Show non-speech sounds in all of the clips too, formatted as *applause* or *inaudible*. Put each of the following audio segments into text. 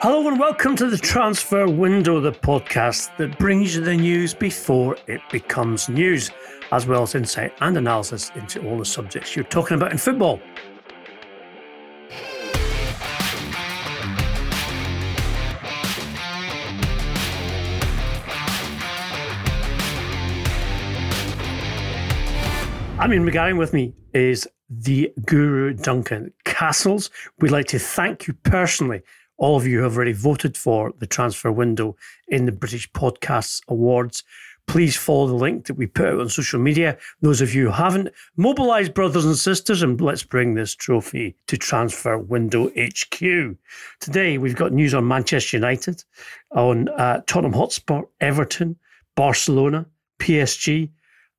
Hello and welcome to the Transfer Window, the podcast that brings you the news before it becomes news, as well as insight and analysis into all the subjects you're talking about in football. Ian McGarry with me is the guru Duncan Castles. We'd like to thank you personally all of you who have already voted for the transfer window in the British Podcasts Awards. Please follow the link that we put out on social media. Those of you who haven't, mobilize brothers and sisters and let's bring this trophy to Transfer Window HQ. Today, we've got news on Manchester United, on uh, Tottenham Hotspur, Everton, Barcelona, PSG.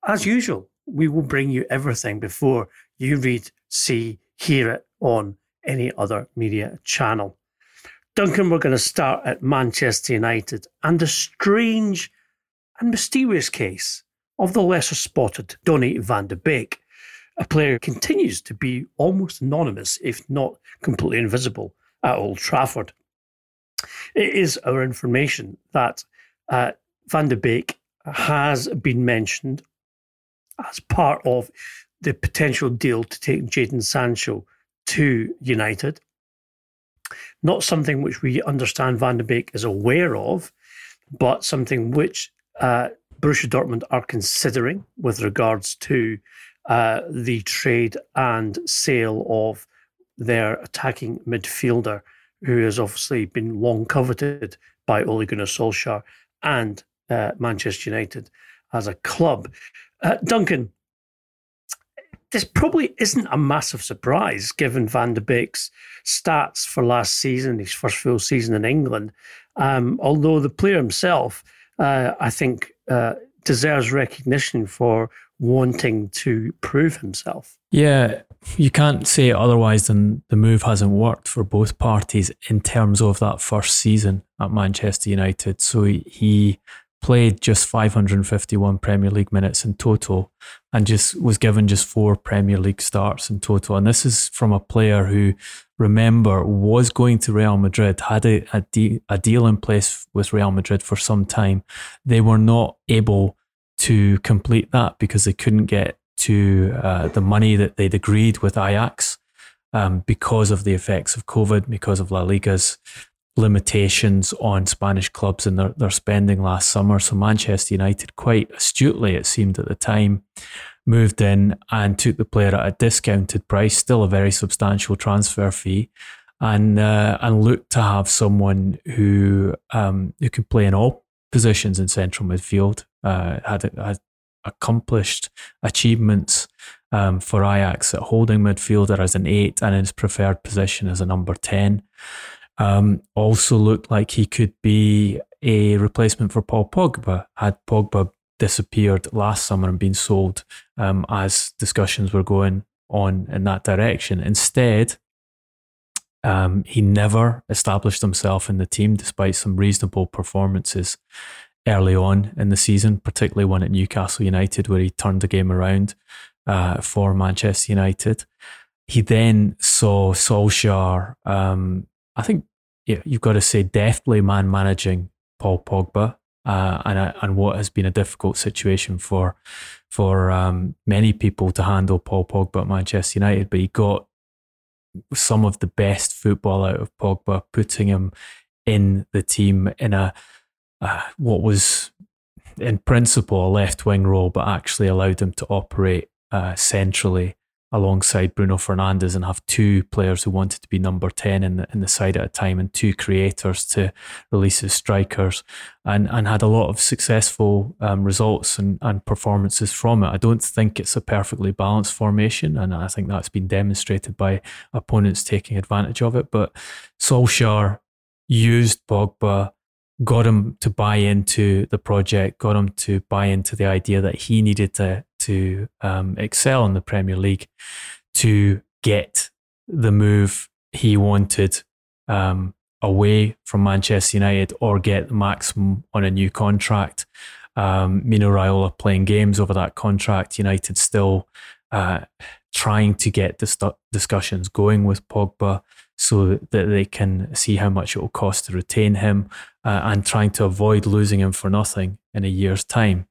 As usual, we will bring you everything before you read, see, hear it on any other media channel. Duncan, we're going to start at Manchester United and the strange and mysterious case of the lesser spotted Donny van de Beek. A player continues to be almost anonymous, if not completely invisible, at Old Trafford. It is our information that uh, Van de Beek has been mentioned as part of the potential deal to take Jadon Sancho to United not something which we understand Van de Beek is aware of, but something which uh, Borussia Dortmund are considering with regards to uh, the trade and sale of their attacking midfielder, who has obviously been long coveted by Ole Gunnar Solskjaer and uh, Manchester United as a club. Uh, Duncan, this probably isn't a massive surprise given Van de Beek's stats for last season, his first full season in England. Um, although the player himself, uh, I think, uh, deserves recognition for wanting to prove himself. Yeah, you can't say otherwise than the move hasn't worked for both parties in terms of that first season at Manchester United. So he played just 551 Premier League minutes in total and just was given just four Premier League starts in total. And this is from a player who, remember, was going to Real Madrid, had a, a, de- a deal in place with Real Madrid for some time. They were not able to complete that because they couldn't get to uh, the money that they'd agreed with Ajax. Um, because of the effects of COVID, because of La Liga's limitations on Spanish clubs and their, their spending last summer. So Manchester United, quite astutely, it seemed at the time, moved in and took the player at a discounted price, still a very substantial transfer fee, and uh, and looked to have someone who um, who can play in all positions in central midfield. Uh, had, had accomplished achievements um, for Ajax at holding midfielder as an eight and in his preferred position as a number ten. Um, also looked like he could be a replacement for Paul Pogba had Pogba disappeared last summer and been sold um, as discussions were going on in that direction. Instead, um, he never established himself in the team despite some reasonable performances early on in the season, particularly one at Newcastle United where he turned the game around uh, for Manchester United. He then saw Solskjaer um, I think yeah, you've got to say deftly man managing Paul Pogba, uh, and uh, and what has been a difficult situation for for um, many people to handle Paul Pogba at Manchester United. But he got some of the best football out of Pogba, putting him in the team in a uh, what was in principle a left wing role, but actually allowed him to operate uh, centrally alongside Bruno Fernandes and have two players who wanted to be number 10 in the, in the side at a time and two creators to release his strikers and, and had a lot of successful um, results and, and performances from it. I don't think it's a perfectly balanced formation and I think that's been demonstrated by opponents taking advantage of it. But Solskjaer used Pogba, got him to buy into the project, got him to buy into the idea that he needed to to um, excel in the Premier League to get the move he wanted um, away from Manchester United or get the maximum on a new contract. Um, Mino Raiola playing games over that contract. United still uh, trying to get dis- discussions going with Pogba so that they can see how much it will cost to retain him uh, and trying to avoid losing him for nothing in a year's time.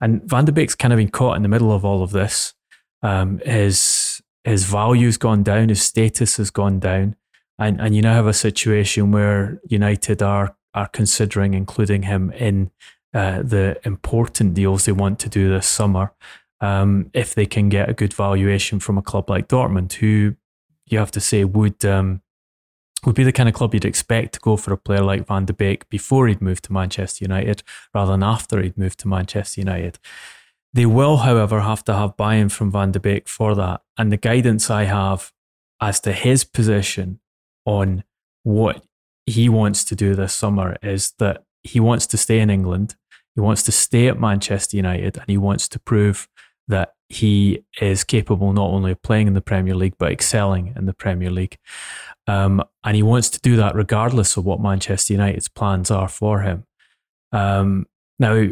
And Van de Beek's kind of been caught in the middle of all of this. Um, his his value's gone down, his status has gone down, and and you now have a situation where United are are considering including him in uh, the important deals they want to do this summer. Um, if they can get a good valuation from a club like Dortmund, who you have to say would um, would be the kind of club you'd expect to go for a player like Van de Beek before he'd moved to Manchester United rather than after he'd moved to Manchester United. They will, however, have to have buy in from Van de Beek for that. And the guidance I have as to his position on what he wants to do this summer is that he wants to stay in England, he wants to stay at Manchester United, and he wants to prove that he is capable not only of playing in the Premier League but excelling in the Premier League. Um, and he wants to do that regardless of what Manchester United's plans are for him. Um, now,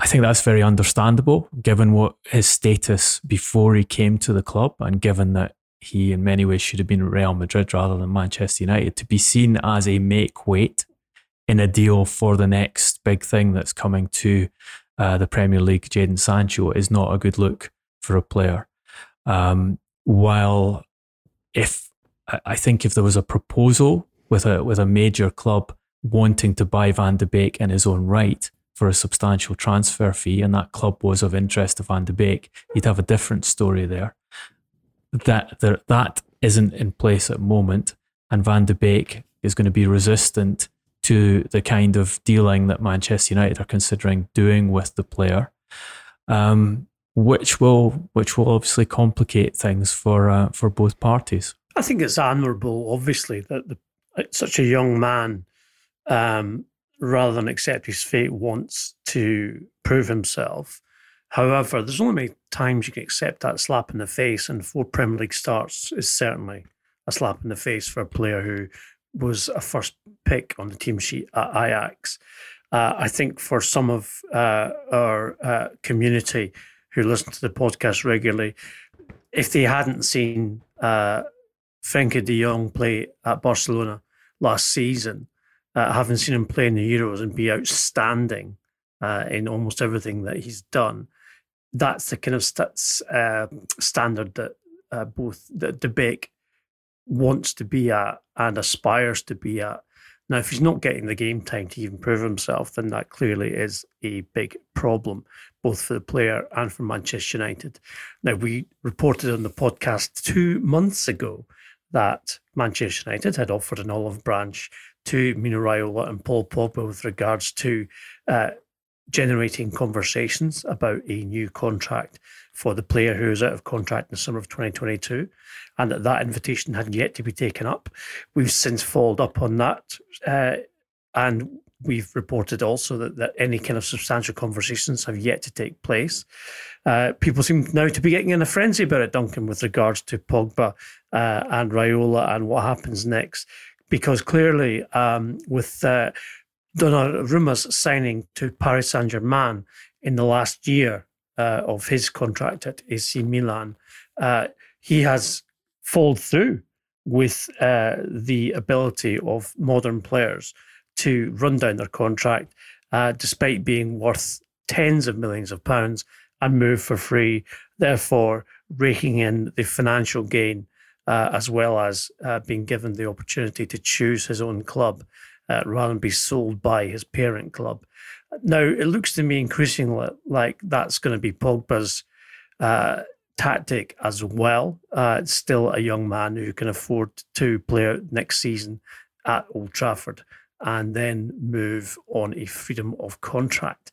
I think that's very understandable given what his status before he came to the club and given that he in many ways should have been at Real Madrid rather than Manchester United to be seen as a make weight in a deal for the next big thing that's coming to uh, the Premier League, Jadon Sancho, is not a good look for a player. Um, while if I think if there was a proposal with a with a major club wanting to buy Van de Beek in his own right for a substantial transfer fee, and that club was of interest to Van de Beek, you'd have a different story there. That there, that isn't in place at the moment, and Van de Beek is going to be resistant to the kind of dealing that Manchester United are considering doing with the player. Um, which will which will obviously complicate things for uh, for both parties. I think it's admirable, obviously, that the, such a young man, um, rather than accept his fate, wants to prove himself. However, there's only many times you can accept that slap in the face, and four Premier League starts is certainly a slap in the face for a player who was a first pick on the team sheet at Ajax. Uh, I think for some of uh, our uh, community who listen to the podcast regularly, if they hadn't seen uh, Frenkie de Jong play at Barcelona last season, uh, having seen him play in the Euros and be outstanding uh, in almost everything that he's done, that's the kind of st- uh, standard that uh, both that De Beek wants to be at and aspires to be at. Now, if he's not getting the game time to even prove himself, then that clearly is a big problem, both for the player and for Manchester United. Now, we reported on the podcast two months ago that Manchester United had offered an olive branch to Mino Raiola and Paul Pogba with regards to uh, generating conversations about a new contract for the player who is out of contract in the summer of 2022, and that that invitation had yet to be taken up. We've since followed up on that, uh, and we've reported also that, that any kind of substantial conversations have yet to take place. Uh, people seem now to be getting in a frenzy about it, Duncan, with regards to Pogba uh, and Raiola and what happens next. Because clearly, um, with uh, Donnarumma's signing to Paris Saint Germain in the last year uh, of his contract at AC Milan, uh, he has followed through with uh, the ability of modern players to run down their contract, uh, despite being worth tens of millions of pounds and move for free, therefore raking in the financial gain uh, as well as uh, being given the opportunity to choose his own club uh, rather than be sold by his parent club. Now, it looks to me increasingly like that's going to be Pogba's uh, tactic as well. Uh, still a young man who can afford to play out next season at Old Trafford and then move on a freedom of contract.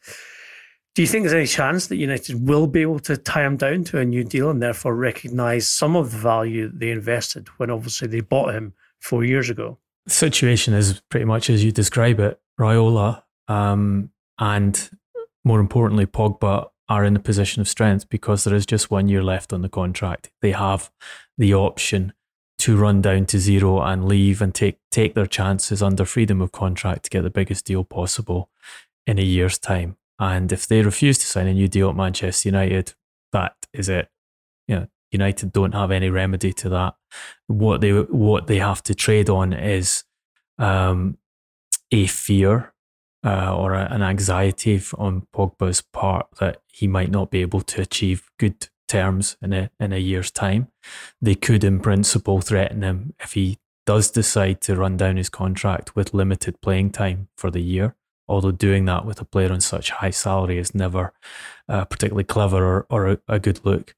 Do you think there's any chance that United will be able to tie him down to a new deal and therefore recognise some of the value they invested when obviously they bought him four years ago? The situation is pretty much as you describe it. Raiola um, and more importantly, Pogba are in a position of strength because there is just one year left on the contract. They have the option to run down to zero and leave and take take their chances under freedom of contract to get the biggest deal possible in a year's time. And if they refuse to sign a new deal at Manchester United, that is it. You know, United don't have any remedy to that. What they what they have to trade on is um, a fear uh, or a, an anxiety on Pogba's part that he might not be able to achieve good terms in a in a year's time. They could, in principle, threaten him if he does decide to run down his contract with limited playing time for the year. Although doing that with a player on such high salary is never uh, particularly clever or, or a, a good look.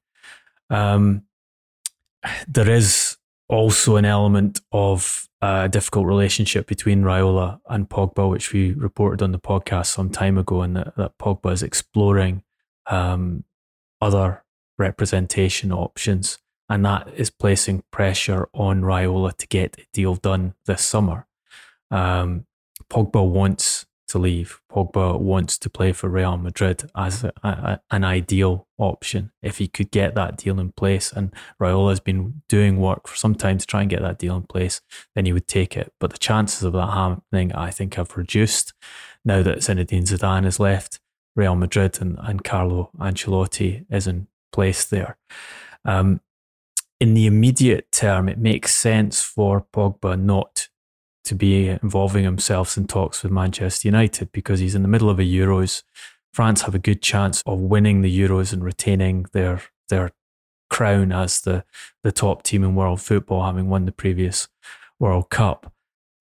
Um, there is also an element of a difficult relationship between Raiola and Pogba, which we reported on the podcast some time ago, and that, that Pogba is exploring um, other representation options, and that is placing pressure on Raiola to get a deal done this summer. Um, Pogba wants to leave. Pogba wants to play for Real Madrid as a, a, an ideal option if he could get that deal in place. And Raiola has been doing work for some time to try and get that deal in place, then he would take it. But the chances of that happening, I think, have reduced now that Zinedine Zidane has left Real Madrid and, and Carlo Ancelotti is in place there. Um, in the immediate term, it makes sense for Pogba not to be involving himself in talks with Manchester United because he's in the middle of a Euros. France have a good chance of winning the Euros and retaining their their crown as the the top team in world football, having won the previous World Cup.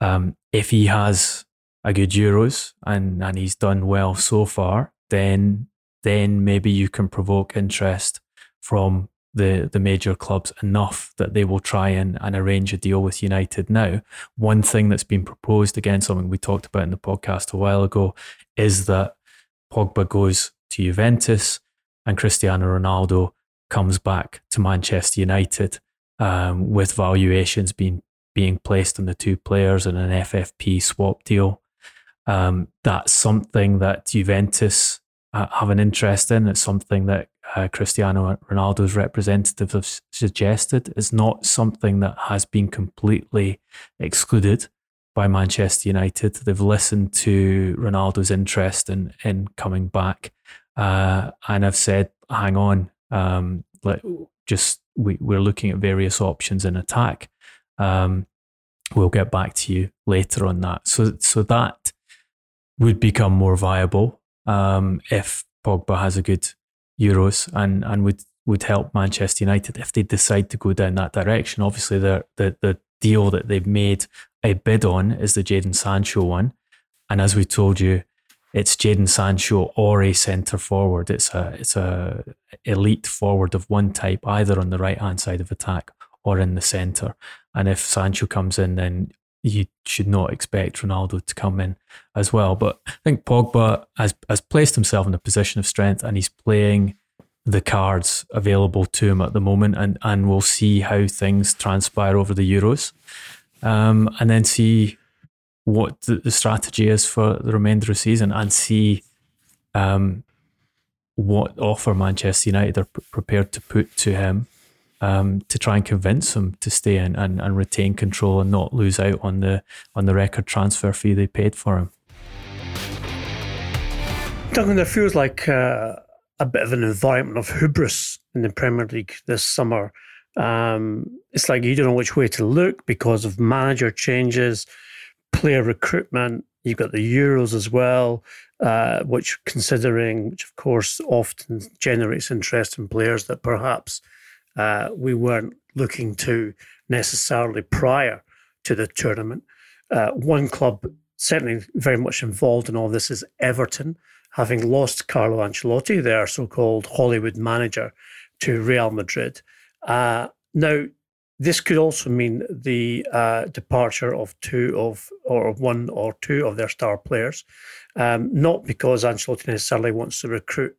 Um, if he has a good Euros and and he's done well so far, then then maybe you can provoke interest from the the major clubs enough that they will try and, and arrange a deal with United now. One thing that's been proposed, again, something we talked about in the podcast a while ago, is that Pogba goes to Juventus and Cristiano Ronaldo comes back to Manchester United um, with valuations being being placed on the two players in an FFP swap deal. Um, that's something that Juventus uh, have an interest in. It's something that uh, Cristiano Ronaldo's representatives have suggested is not something that has been completely excluded by Manchester United. They've listened to Ronaldo's interest in in coming back, uh, and have said, "Hang on, um, let just we, we're looking at various options in attack. Um, we'll get back to you later on that." So, so that would become more viable um, if Pogba has a good euros and and would would help Manchester United if they decide to go down that direction. Obviously, the the the deal that they've made a bid on is the Jadon Sancho one, and as we told you, it's Jadon Sancho or a centre forward. It's a it's a elite forward of one type, either on the right hand side of attack or in the centre. And if Sancho comes in, then you should not expect Ronaldo to come in as well. But I think Pogba has, has placed himself in a position of strength and he's playing the cards available to him at the moment. And, and we'll see how things transpire over the Euros um, and then see what the, the, strategy is for the remainder of the season and see um, what offer Manchester United are prepared to put to him um, to try and convince them to stay in and, and retain control and not lose out on the on the record transfer fee they paid for him. Duncan, there feels like uh, a bit of an environment of hubris in the Premier League this summer. Um, it's like you don't know which way to look because of manager changes, player recruitment. You've got the Euros as well, uh, which considering, which of course often generates interest in players that perhaps uh, we weren't looking to necessarily prior to the tournament. Uh, one club certainly very much involved in all this is Everton, having lost Carlo Ancelotti, their so-called Hollywood manager, to Real Madrid. Uh, now, this could also mean the uh, departure of two of, or one or two of their star players, um, not because Ancelotti necessarily wants to recruit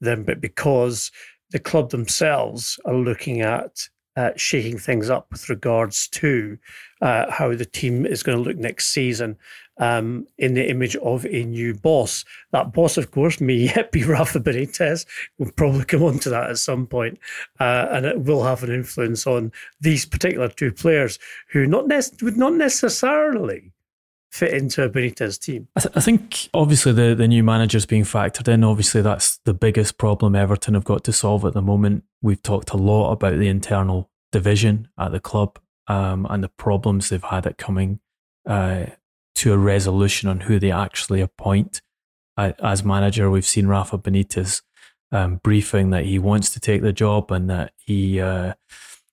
them, but because the club themselves are looking at uh, shaking things up with regards to uh, how the team is going to look next season um, in the image of a new boss. That boss, of course, may *laughs* yet be Rafa Benitez. We'll probably come on to that at some point, uh, and it will have an influence on these particular two players who not ne- would not necessarily fit into a Benitez team. I, th- I, think obviously the, the new managers being factored in, obviously that's the biggest problem Everton have got to solve at the moment. We've talked a lot about the internal division at the club um, and the problems they've had at coming uh, to a resolution on who they actually appoint as manager. We've seen Rafa Benitez um, briefing that he wants to take the job and that he uh,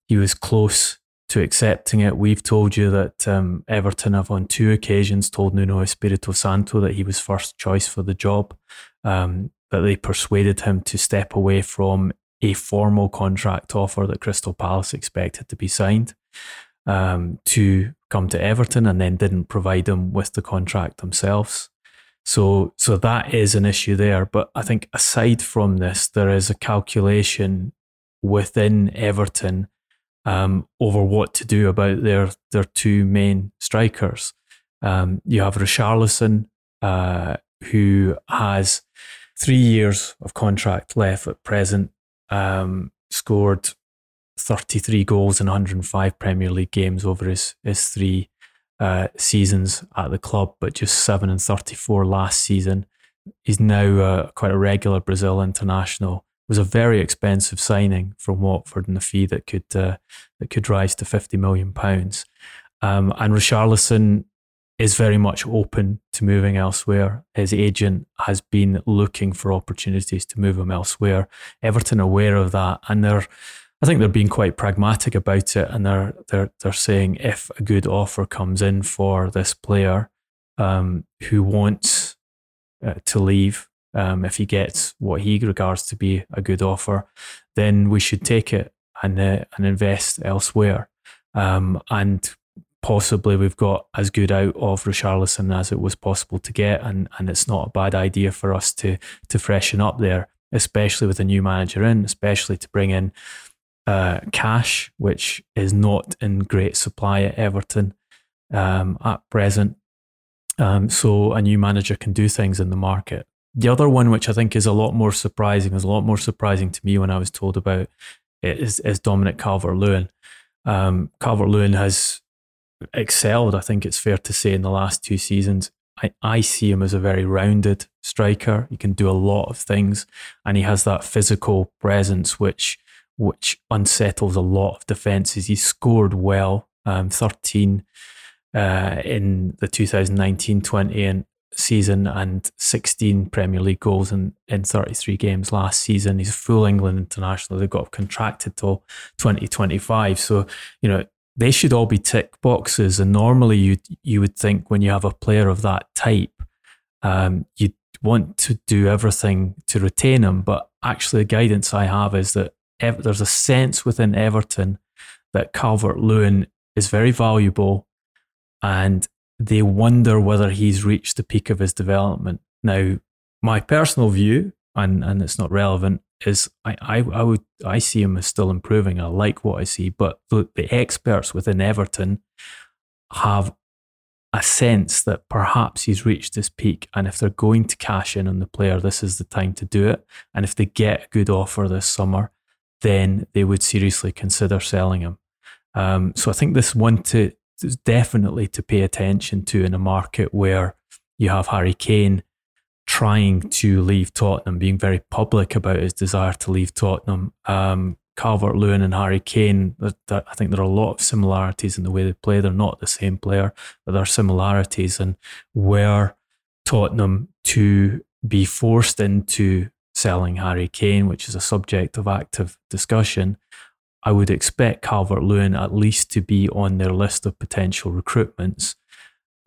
he was close to accepting it. We've told you that um, Everton have on two occasions told Nuno Espirito Santo that he was first choice for the job, um, that they persuaded him to step away from a formal contract offer that Crystal Palace expected to be signed um, to come to Everton and then didn't provide him with the contract themselves. So, so that is an issue there. But I think aside from this, there is a calculation within Everton um, over what to do about their their two main strikers. Um, you have Richarlison, uh, who has three years of contract left at present um, scored 33 goals in 105 Premier League games over his, his three uh, seasons at the club, but just 7 and 34 last season. He's now uh, quite a regular Brazil international. Was a very expensive signing from Watford and a fee that could uh, that could rise to 50 million pounds. Um, and Richarlison is very much open to moving elsewhere. His agent has been looking for opportunities to move him elsewhere. Everton aware of that, and they're, I think they're being quite pragmatic about it, and they're they're they're saying if a good offer comes in for this player um, who wants uh, to leave, um, if he gets what he regards to be a good offer, then we should take it and uh, and invest elsewhere. Um, and possibly we've got as good out of Richarlison as it was possible to get, and and it's not a bad idea for us to to freshen up there, especially with a new manager in, especially to bring in uh, cash, which is not in great supply at Everton um, at present. Um, so a new manager can do things in the market. The other one, which I think is a lot more surprising, is a lot more surprising to me when I was told about it, is, is Dominic Calvert Lewin. Um, Calvert Lewin has excelled, I think it's fair to say, in the last two seasons. I, I see him as a very rounded striker. He can do a lot of things, and he has that physical presence which which unsettles a lot of defenses. He scored well, um, 13 uh, in the 2019-20 season and 16 Premier League goals in, in 33 games last season. He's a full England international. They've got contracted till 2025. So, you know, they should all be tick boxes. And normally, you you would think when you have a player of that type, um, you'd want to do everything to retain him. But actually, the guidance I have is that ev- there's a sense within Everton that Calvert Lewin is very valuable, and they wonder whether he's reached the peak of his development. Now, my personal view, and and it's not relevant, is I, I, I would I see him as still improving. I like what I see, but the, the experts within Everton have a sense that perhaps he's reached his peak, and if they're going to cash in on the player, this is the time to do it. And if they get a good offer this summer, then they would seriously consider selling him. Um, so I think this one to definitely to pay attention to in a market where you have Harry Kane trying to leave Tottenham, being very public about his desire to leave Tottenham. Um, Calvert Lewin and Harry Kane, I think there are a lot of similarities in the way they play. They're not the same player, but there are similarities. And were Tottenham to be forced into selling Harry Kane, which is a subject of active discussion, I would expect Calvert Lewin at least to be on their list of potential recruitments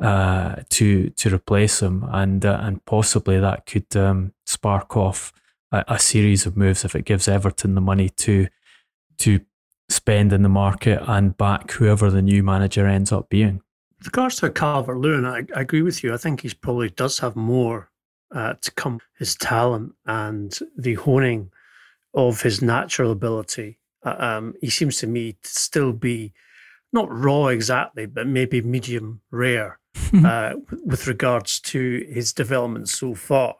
uh, to to replace him, and uh, and possibly that could um, spark off a, a, series of moves if it gives Everton the money to to spend in the market and back whoever the new manager ends up being. With regards to Calvert Lewin, I, I, agree with you. I think he probably does have more uh, to come. His talent and the honing of his natural ability um, he seems to me to still be not raw exactly, but maybe medium rare uh, with regards to his development so far,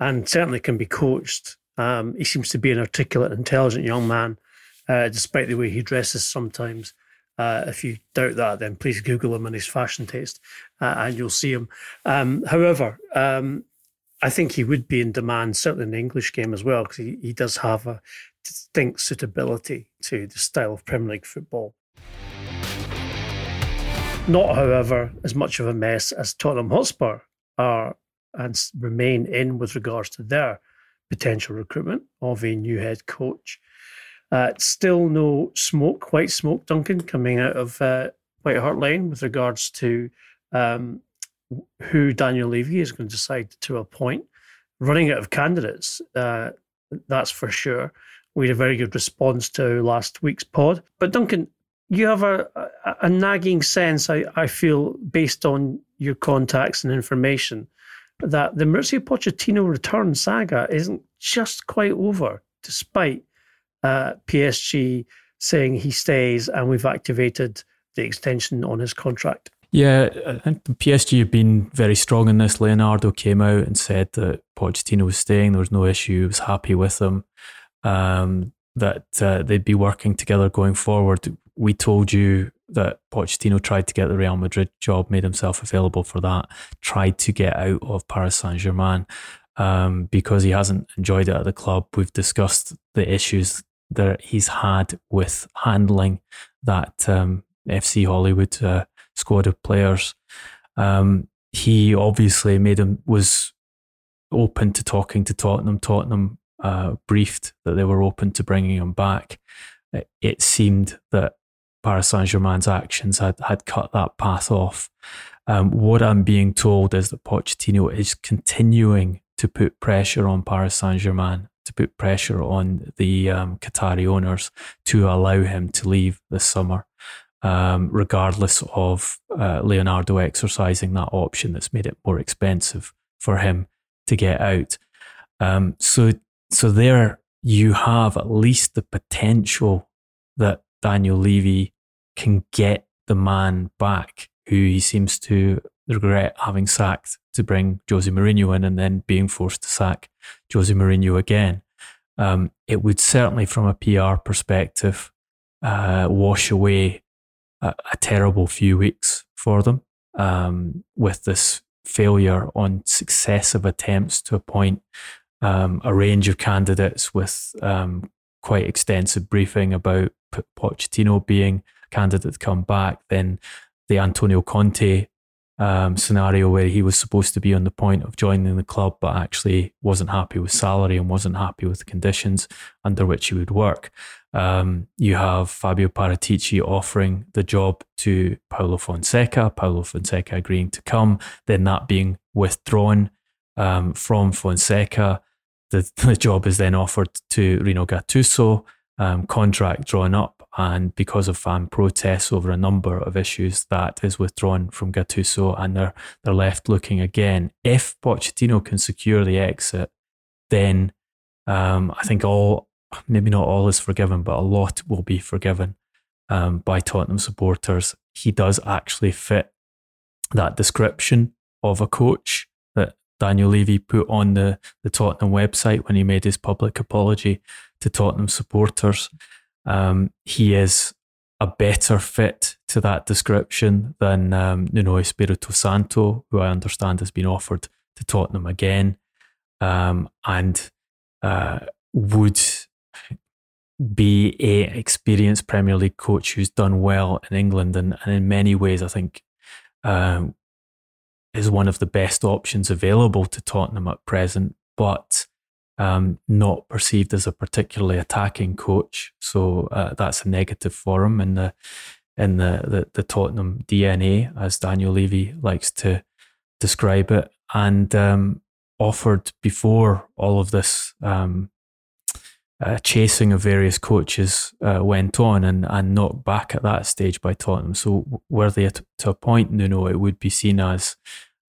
and certainly can be coached. Um, he seems to be an articulate, intelligent young man, uh, despite the way he dresses sometimes. Uh, if you doubt that, then please Google him and his fashion taste, uh, and you'll see him. Um, however, um, I think he would be in demand, certainly in the English game as well, because he, he does have a distinct suitability to the style of Premier League football. Not, however, as much of a mess as Tottenham Hotspur are and remain in with regards to their potential recruitment of a new head coach. Uh, still no smoke, white smoke, Duncan, coming out of uh, White Hart Lane with regards to um, who Daniel Levy is going to decide to appoint. Running out of candidates, uh, that's for sure. We had a very good response to last week's pod. But Duncan, you have a, a, a nagging sense, I, I feel, based on your contacts and information, that the Mauricio Pochettino return saga isn't just quite over, despite uh, PSG saying he stays and we've activated the extension on his contract. Yeah, PSG have been very strong in this. Leonardo came out and said that Pochettino was staying. There was no issue. He was happy with him. Um, that uh, they'd be working together going forward. We told you that Pochettino tried to get the Real Madrid job, made himself available for that, tried to get out of Paris Saint Germain um, because he hasn't enjoyed it at the club. We've discussed the issues that he's had with handling that um, FC Hollywood uh, squad of players. Um, he obviously made him was open to talking to Tottenham. Tottenham uh, briefed that they were open to bringing him back. It, it seemed that Paris Saint Germain's actions had, had cut that path off. Um, what I'm being told is that Pochettino is continuing to put pressure on Paris Saint Germain, to put pressure on the um, Qatari owners to allow him to leave this summer, um, regardless of uh, Leonardo exercising that option that's made it more expensive for him to get out. Um, so, so there you have at least the potential that Daniel Levy can get the man back who he seems to regret having sacked to bring Jose Mourinho in and then being forced to sack Jose Mourinho again. Um, it would certainly, from a PR perspective, uh, wash away a, a, terrible few weeks for them um, with this failure on successive attempts to appoint um, a range of candidates with um, quite extensive briefing about Pochettino being a candidate to come back, then the Antonio Conte um, scenario where he was supposed to be on the point of joining the club, but actually wasn't happy with salary and wasn't happy with the conditions under which he would work. Um, you have Fabio Paratici offering the job to Paulo Fonseca, Paulo Fonseca agreeing to come, then that being withdrawn um, from Fonseca. The, *laughs* the job is then offered to Rino Gattuso, um, contract drawn up and because of fan protests over a number of issues, that is withdrawn from Gattuso, and they're they're left looking again. If Pochettino can secure the exit, then um, I think all maybe not all is forgiven, but a lot will be forgiven um, by Tottenham supporters. He does actually fit that description of a coach that Daniel Levy put on the, the Tottenham website when he made his public apology to Tottenham supporters. Um, he is a better fit to that description than um, Nuno Espirito Santo, who I understand has been offered to Tottenham again, um, and uh, would be a experienced Premier League coach who's done well in England, and, and in many ways, I think. Um, is one of the best options available to Tottenham at present, but um, not perceived as a particularly attacking coach. So uh, that's a negative for him in the in the, the, the Tottenham DNA, as Daniel Levy likes to describe it, and um, offered before all of this um, uh, chasing of various coaches uh, went on and, and knocked back at that stage by Tottenham. So were they to, to a point, Nuno, it would be seen as,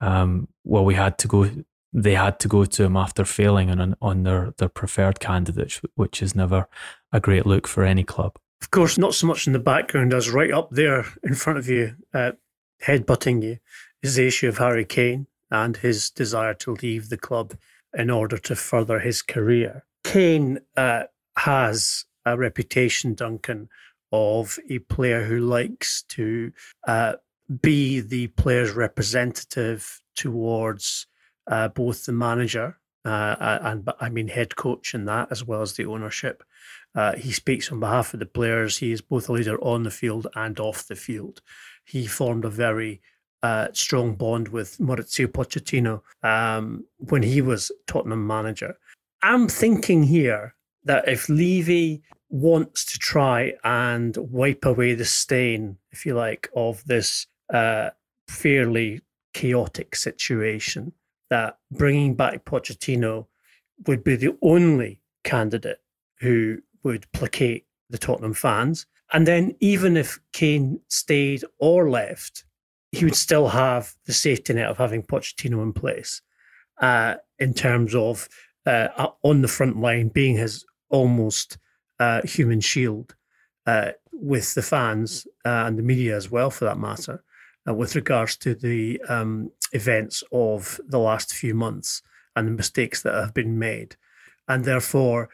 um, well, we had to go they had to go to him after failing on on their their preferred candidate, which is never a great look for any club. Of course, not so much in the background as right up there in front of you, uh, headbutting you, is the issue of Harry Kane and his desire to leave the club in order to further his career. Kane uh, has a reputation, Duncan, of a player who likes to uh, be the player's representative towards uh, both the manager uh, and, I mean, head coach in that, as well as the ownership. Uh, he speaks on behalf of the players. He is both a leader on the field and off the field. He formed a very uh, strong bond with Mauricio Pochettino um, when he was Tottenham manager. I'm thinking here that if Levy wants to try and wipe away the stain, if you like, of this uh, fairly chaotic situation, that bringing back Pochettino would be the only candidate who would placate the Tottenham fans. And then, even if Kane stayed or left, he would still have the safety net of having Pochettino in place uh, in terms of uh, on the front line being his almost uh, human shield uh, with the fans uh, and the media as well, for that matter, uh, with regards to the um, events of the last few months and the mistakes that have been made. And therefore,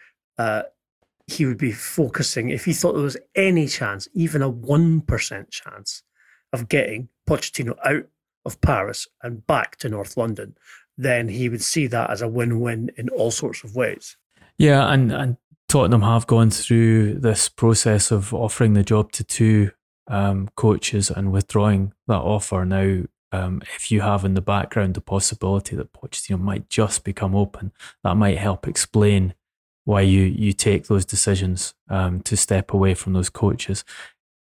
he would be focusing, if he thought there was any chance, even a 1% chance, of getting Pochettino out of Paris and back to North London, then he would see that as a win-win in all sorts of ways. Yeah, and and Tottenham have gone through this process of offering the job to two um, coaches and withdrawing that offer. Now, um, if you have in the background the possibility that Pochettino might just become open, that might help explain why you you take those decisions um, to step away from those coaches.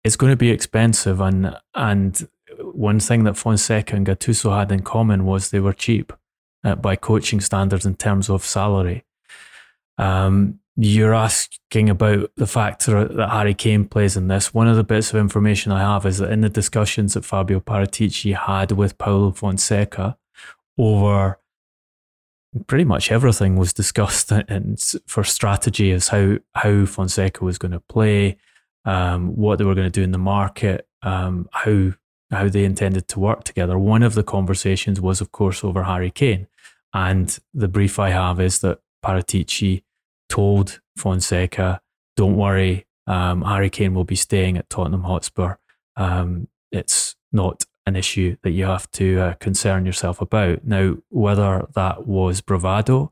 It's going to be expensive, and and one thing that Fonseca and Gattuso had in common was they were cheap uh, by coaching standards in terms of salary. Um, you're asking about the factor that Harry Kane plays in this. One of the bits of information I have is that in the discussions that Fabio Paratici had with Paulo Fonseca over pretty much everything was discussed *laughs* and for strategy is how how Fonseca was going to play, um, what they were going to do in the market, um, how how they intended to work together. One of the conversations was, of course, over Harry Kane, and the brief I have is that Paratici told Fonseca, "Don't worry, um, Harry Kane will be staying at Tottenham Hotspur. Um, it's not an issue that you have to uh, concern yourself about." Now, whether that was bravado,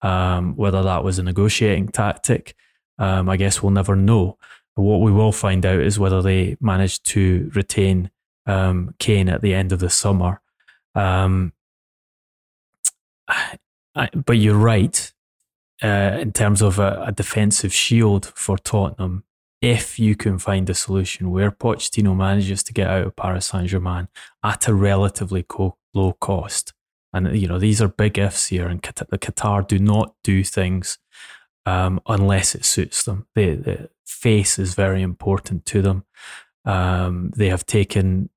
um, whether that was a negotiating tactic, um, I guess we'll never know. What we will find out is whether they managed to retain um, Kane at the end of the summer. Um, I, but you're right uh, in terms of a, a, defensive shield for Tottenham. If you can find a solution where Pochettino manages to get out of Paris Saint Germain at a relatively co- low cost, and you know these are big ifs here, and Qatar, the Qatar do not do things um, unless it suits them. The, the face is very important to them. Um, they have taken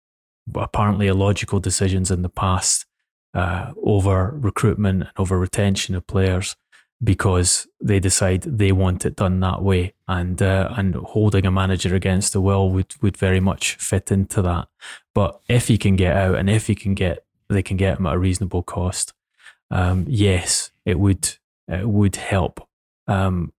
apparently illogical decisions in the past uh, over recruitment and over retention of players because they decide they want it done that way, and uh, and holding a manager against the will would would very much fit into that. But if he can get out, and if he can get, they can get him at a reasonable cost. Um, yes, it would it would help um,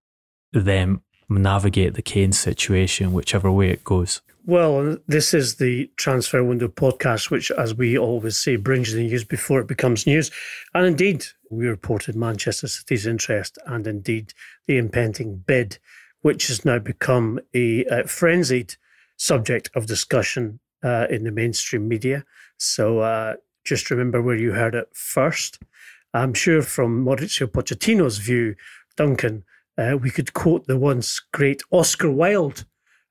them navigate the Kane situation, whichever way it goes. Well, this is the Transfer Window podcast, which, as we always say, brings the news before it becomes news. And indeed, we reported Manchester City's interest and indeed the impending bid, which has now become a, frenzied subject of discussion uh, in the mainstream media. So uh, just remember where you heard it first. I'm sure from Mauricio Pochettino's view, Duncan, uh, we could quote the once great Oscar Wilde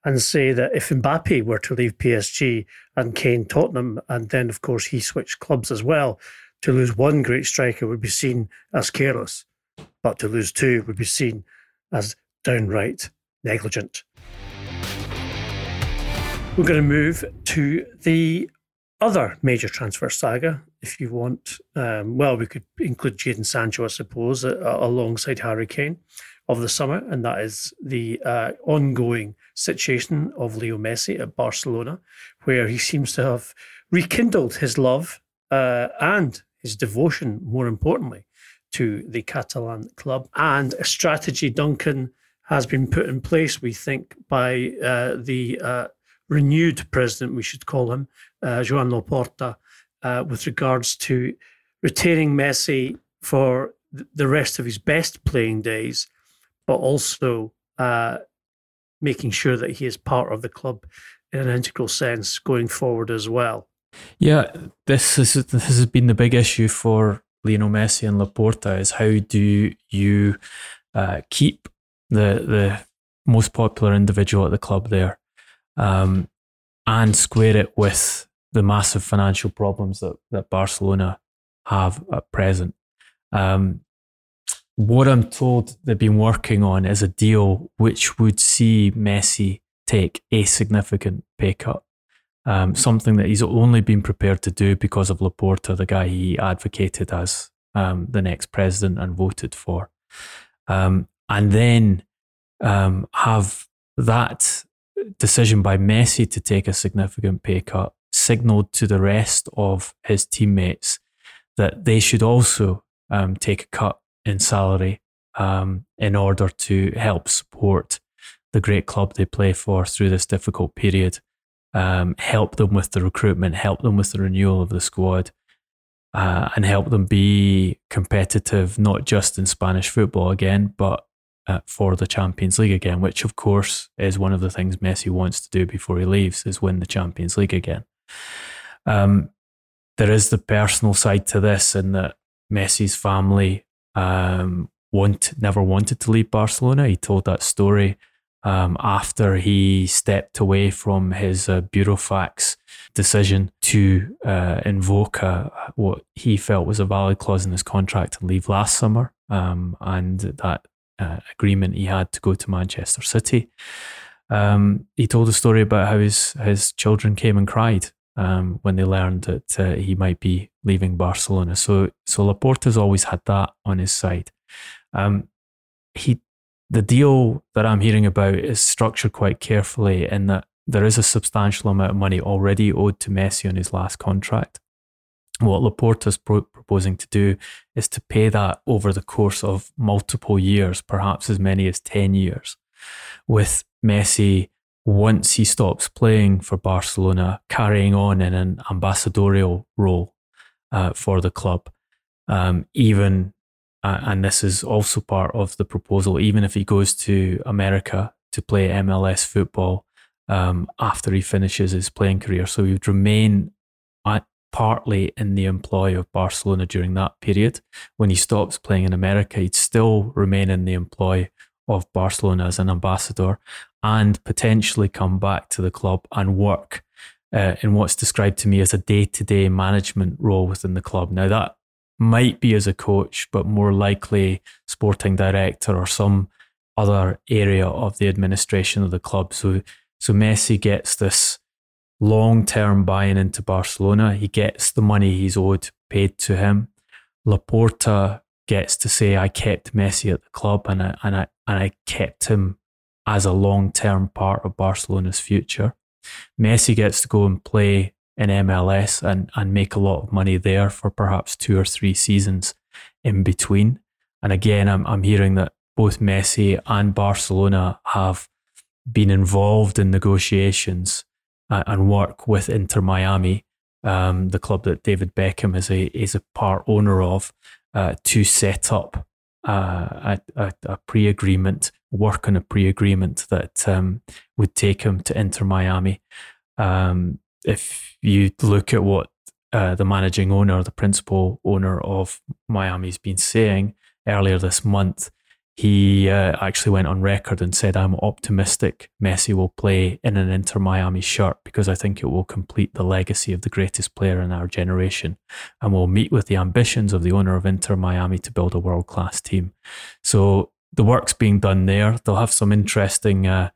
and say that if Mbappe were to leave PSG and Kane Tottenham, and then of course he switched clubs as well, to lose one great striker would be seen as careless, but to lose two would be seen as downright negligent. We're going to move to the other major transfer saga if you want. Um, well, we could include Jadon Sancho, I suppose, uh, alongside Harry Kane of the summer, and that is the uh, ongoing situation of Leo Messi at Barcelona, where he seems to have rekindled his love uh, and his devotion, more importantly, to the Catalan club. And a strategy, Duncan, has been put in place, we think, by uh, the uh, renewed president, we should call him, uh, Joan Laporta, uh, with regards to retaining Messi for the rest of his best playing days, but also uh, making sure that he is part of the club in an integral sense going forward as well. Yeah, this is this has been the big issue for Lionel Messi and Laporta is how do you uh, keep the the most popular individual at the club there um, and square it with the massive financial problems that, that Barcelona have at present. Um, what I'm told they've been working on is a deal which would see Messi take a significant pay cut. Um, something that he's only been prepared to do because of Laporta, the guy he advocated as um, the next president and voted for. Um, and then um, have that decision by Messi to take a significant pay cut signaled to the rest of his teammates that they should also um, take a cut in salary um, in order to help support the great club they play for through this difficult period, um, help them with the recruitment, help them with the renewal of the squad, uh, and help them be competitive, not just in Spanish football again, but uh, for the Champions League again, which of course is one of the things Messi wants to do before he leaves, is win the Champions League again. Um, there is the personal side to this, in that Messi's family um, want never wanted to leave Barcelona. He told that story um, after he stepped away from his uh, Burofax decision to uh, invoke a, what he felt was a valid clause in his contract and leave last summer. Um, and that uh, agreement he had to go to Manchester City. Um, he told a story about how his, his children came and cried um, when they learned that uh, he might be leaving Barcelona. So, so Laporta's always had that on his side. Um, he, the deal that I'm hearing about is structured quite carefully in that there is a substantial amount of money already owed to Messi on his last contract. What Laporta's pro- proposing to do is to pay that over the course of multiple years, perhaps as many as 10 years, with Messi once he stops playing for Barcelona, carrying on in an ambassadorial role uh, for the club. Um, even, uh, and this is also part of the proposal, even if he goes to America to play MLS football um, after he finishes his playing career. So he would remain at, partly in the employ of Barcelona during that period. When he stops playing in America, he'd still remain in the employ of Barcelona as an ambassador and potentially come back to the club and work uh, in what's described to me as a day to day management role within the club. Now, that might be as a coach, but more likely sporting director or some other area of the administration of the club. So, so Messi gets this long term buy in into Barcelona. He gets the money he's owed paid to him. Laporta gets to say, I kept Messi at the club and I, and I, and I kept him as a long term part of Barcelona's future. Messi gets to go and play in MLS and, and make a lot of money there for perhaps two or three seasons in between. And again, I'm, I'm hearing that both Messi and Barcelona have been involved in negotiations and work with Inter Miami, um, the club that David Beckham is a, is a part owner of, uh, to set up a, a, pre agreement work on a pre-agreement that um, would take him to Inter Miami. Um, if you look at what uh, the managing owner, the principal owner of Miami's been saying earlier this month, he uh, actually went on record and said, I'm optimistic Messi will play in an Inter Miami shirt because I think it will complete the legacy of the greatest player in our generation and will meet with the ambitions of the owner of Inter Miami to build a world class team. So the work's being done there. They'll have some interesting uh,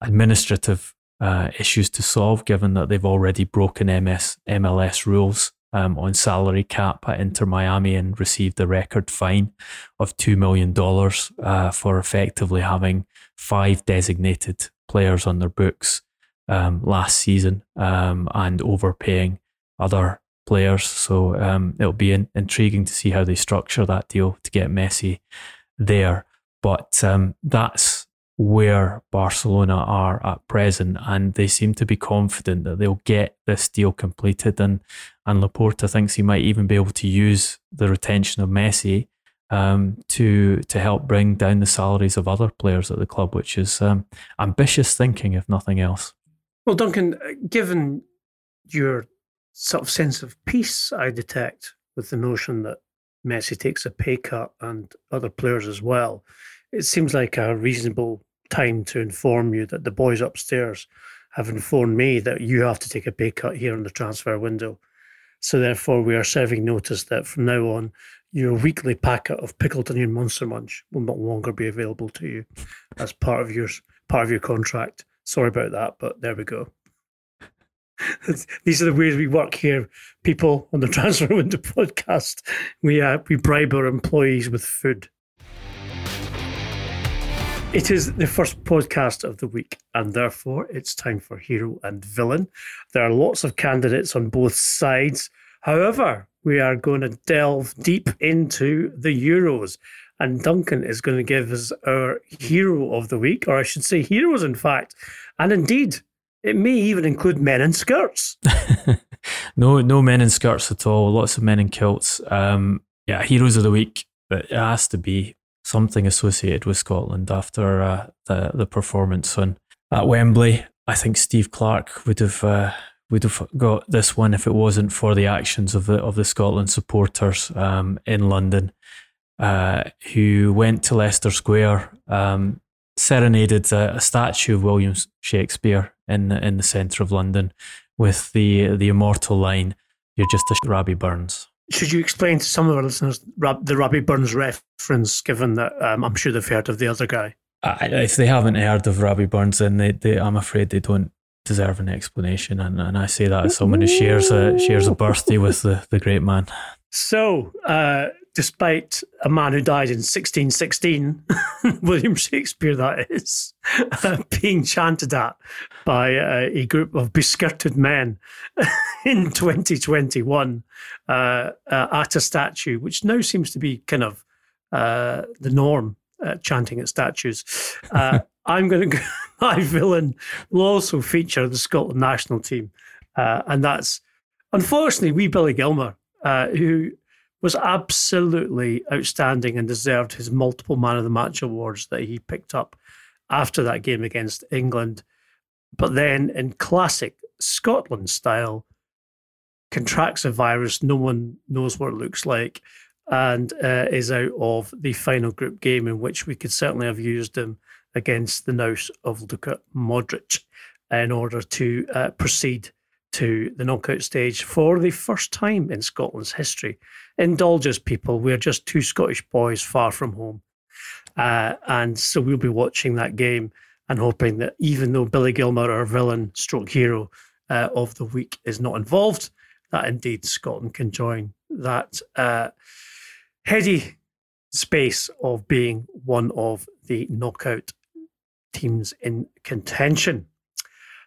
administrative uh, issues to solve, given that they've already broken MS MLS rules um, on salary cap at Inter Miami and received a record fine of $2 million uh, for effectively having five designated players on their books um, last season um, and overpaying other players. So um, it'll be in- intriguing to see how they structure that deal to get Messi there. But um, that's where Barcelona are at present, and they seem to be confident that they'll get this deal completed. And and Laporta thinks he might even be able to use the retention of Messi um, to to help bring down the salaries of other players at the club, which is um, ambitious thinking, if nothing else. Well, Duncan, given your sort of sense of peace, I detect with the notion that Messi takes a pay cut and other players as well. It seems like a reasonable time to inform you that the boys upstairs have informed me that you have to take a pay cut here in the transfer window. So therefore, we are serving notice that from now on, your weekly packet of pickled onion monster munch will no longer be available to you as part of your part of your contract. Sorry about that, but there we go. *laughs* These are the ways we work here, people on the *laughs* Transfer Window podcast. We uh, we bribe our employees with food. It is the first podcast of the week, and therefore it's time for hero and villain. There are lots of candidates on both sides. However, we are going to delve deep into the Euros, and Duncan is going to give us our hero of the week, or I should say, heroes, in fact. And indeed, it may even include men in skirts. *laughs* no, no men in skirts at all. Lots of men in kilts. Um, yeah, heroes of the week. But it has to be something associated with Scotland after uh, the the performance on at Wembley. I think Steve Clarke would have uh, would have got this one if it wasn't for the actions of the of the Scotland supporters um, in London, uh, who went to Leicester Square, um, serenaded a, a, statue of William Shakespeare in the, in the centre of London with the the immortal line, "You're just a Rabbie Burns." Should you explain to some of our listeners the Robbie Burns reference, given that um, I'm sure they've heard of the other guy? if they haven't heard of Robbie Burns, then they, they, I'm afraid they don't deserve an explanation. And, and I say that as someone who shares a, shares a birthday with the, the great man. So, uh, despite a man who died in 1616, *laughs* William Shakespeare, that is, *laughs* uh, being chanted at by uh, a group of beskirted men *laughs* in 2021 uh, uh, at a statue, which now seems to be kind of uh, the norm, chanting at statues. I'm going to go, my villain will also feature the Scotland national team. and that's, unfortunately, wee Billy Gilmour, who was absolutely outstanding and deserved his multiple man of the match awards that he picked up after that game against England. But then, in classic Scotland style, contracts a virus no one knows what it looks like and uh, is out of the final group game in which we could certainly have used him against the nous of Luka Modric in order to uh, proceed to the knockout stage for the first time in Scotland's history. Indulge us, people. We're just two Scottish boys far from home. Uh, and so we'll be watching that game and hoping that even though Billy Gilmour, our villain stroke hero uh, of the week, is not involved, that indeed Scotland can join that uh, heady space of being one of the knockout teams in contention.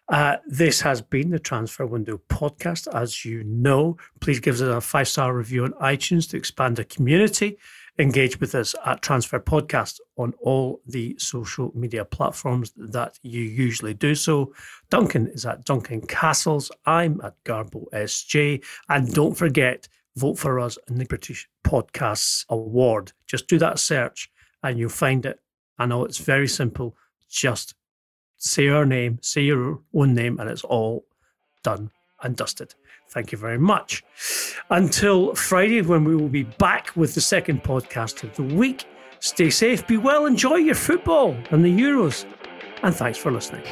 Uh, this has been the Transfer Window podcast. As you know, please give us a five star review on iTunes to expand the community. Engage with us at Transfer Podcast on all the social media platforms that you usually do so. Duncan is at Duncan Castles. I'm at Garbo SJ. And don't forget, vote for us in the British Podcasts Award. Just do that search and you'll find it. I know it's very simple. Just say our name, say your own name, and it's all done and dusted. Thank you very much. Until Friday, when we will be back with the second podcast of the week, stay safe, be well, enjoy your football and the Euros, and thanks for listening.